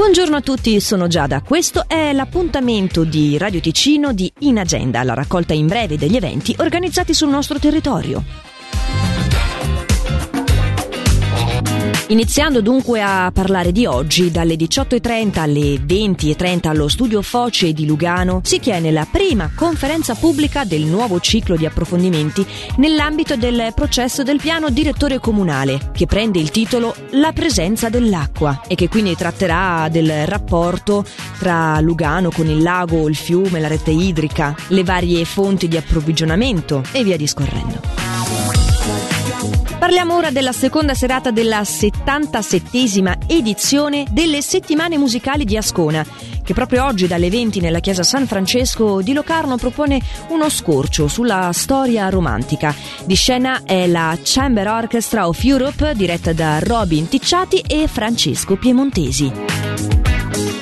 Buongiorno a tutti, sono Giada. Questo è l'appuntamento di Radio Ticino di In Agenda, la raccolta in breve degli eventi organizzati sul nostro territorio. Iniziando dunque a parlare di oggi, dalle 18.30 alle 20.30 allo studio Foce di Lugano si tiene la prima conferenza pubblica del nuovo ciclo di approfondimenti nell'ambito del processo del piano direttore comunale, che prende il titolo La presenza dell'acqua e che quindi tratterà del rapporto tra Lugano con il lago, il fiume, la rete idrica, le varie fonti di approvvigionamento e via discorrendo. Parliamo ora della seconda serata della 77esima edizione delle settimane musicali di Ascona, che proprio oggi dalle 20 nella chiesa San Francesco di Locarno propone uno scorcio sulla storia romantica. Di scena è la Chamber Orchestra of Europe diretta da Robin Ticciati e Francesco Piemontesi.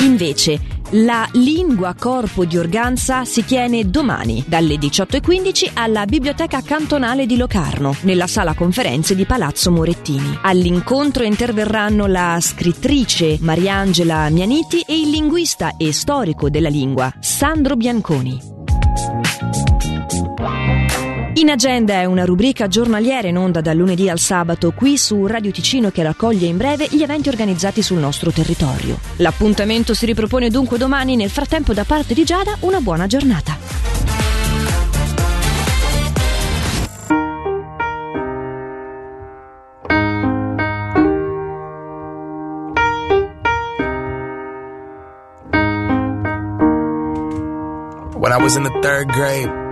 Invece, la lingua corpo di organza si tiene domani dalle 18.15 alla Biblioteca Cantonale di Locarno, nella sala conferenze di Palazzo Morettini. All'incontro interverranno la scrittrice Mariangela Mianiti e il linguista e storico della lingua Sandro Bianconi. In agenda è una rubrica giornaliera in onda dal lunedì al sabato qui su Radio Ticino che raccoglie in breve gli eventi organizzati sul nostro territorio. L'appuntamento si ripropone dunque domani, nel frattempo da parte di Giada una buona giornata. When I was in the third grade,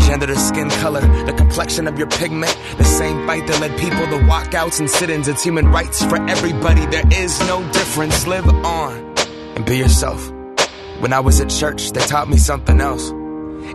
gender skin color, the complexion of your pigment. The same fight that led people to walkouts and sit ins. It's human rights for everybody. There is no difference. Live on and be yourself. When I was at church, they taught me something else.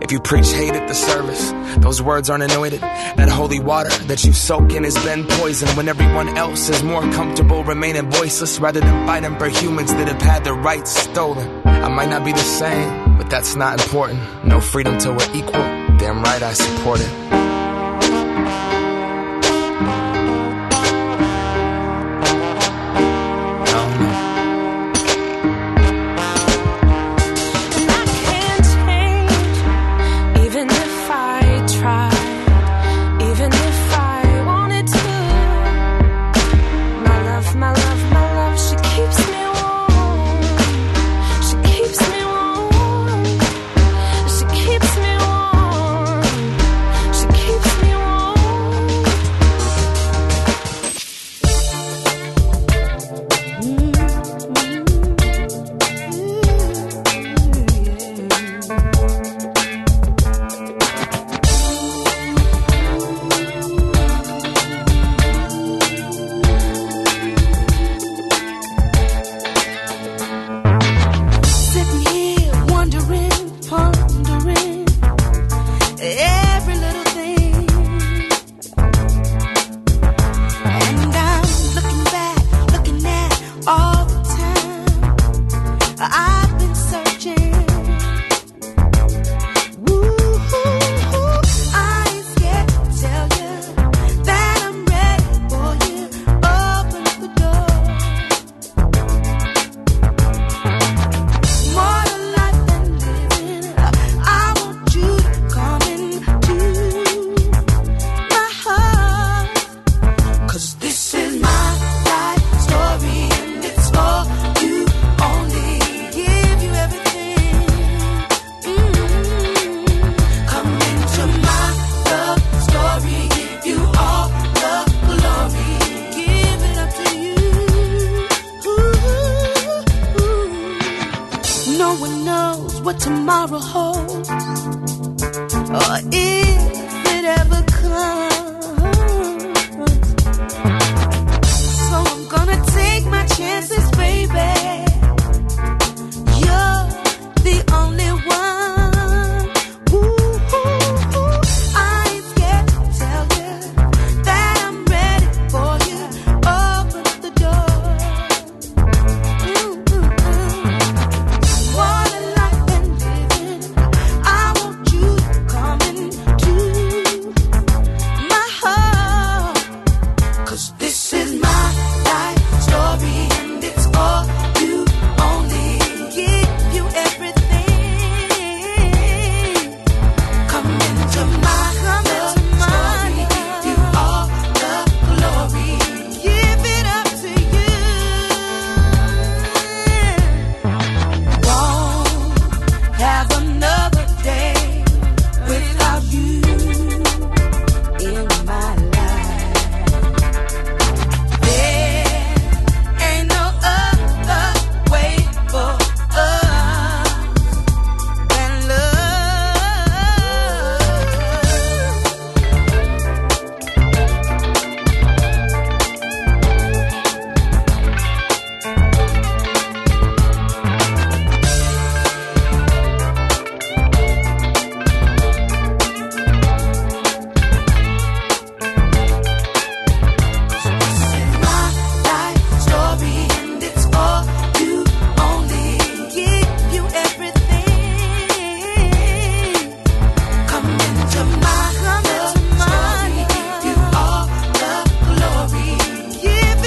If you preach hate at the service, those words aren't anointed. That holy water that you soak in has been poisoned when everyone else is more comfortable remaining voiceless rather than fighting for humans that have had their rights stolen. I might not be the same but that's not important. No freedom till we're equal. Damn right I support it. Tomorrow holds, or if it ever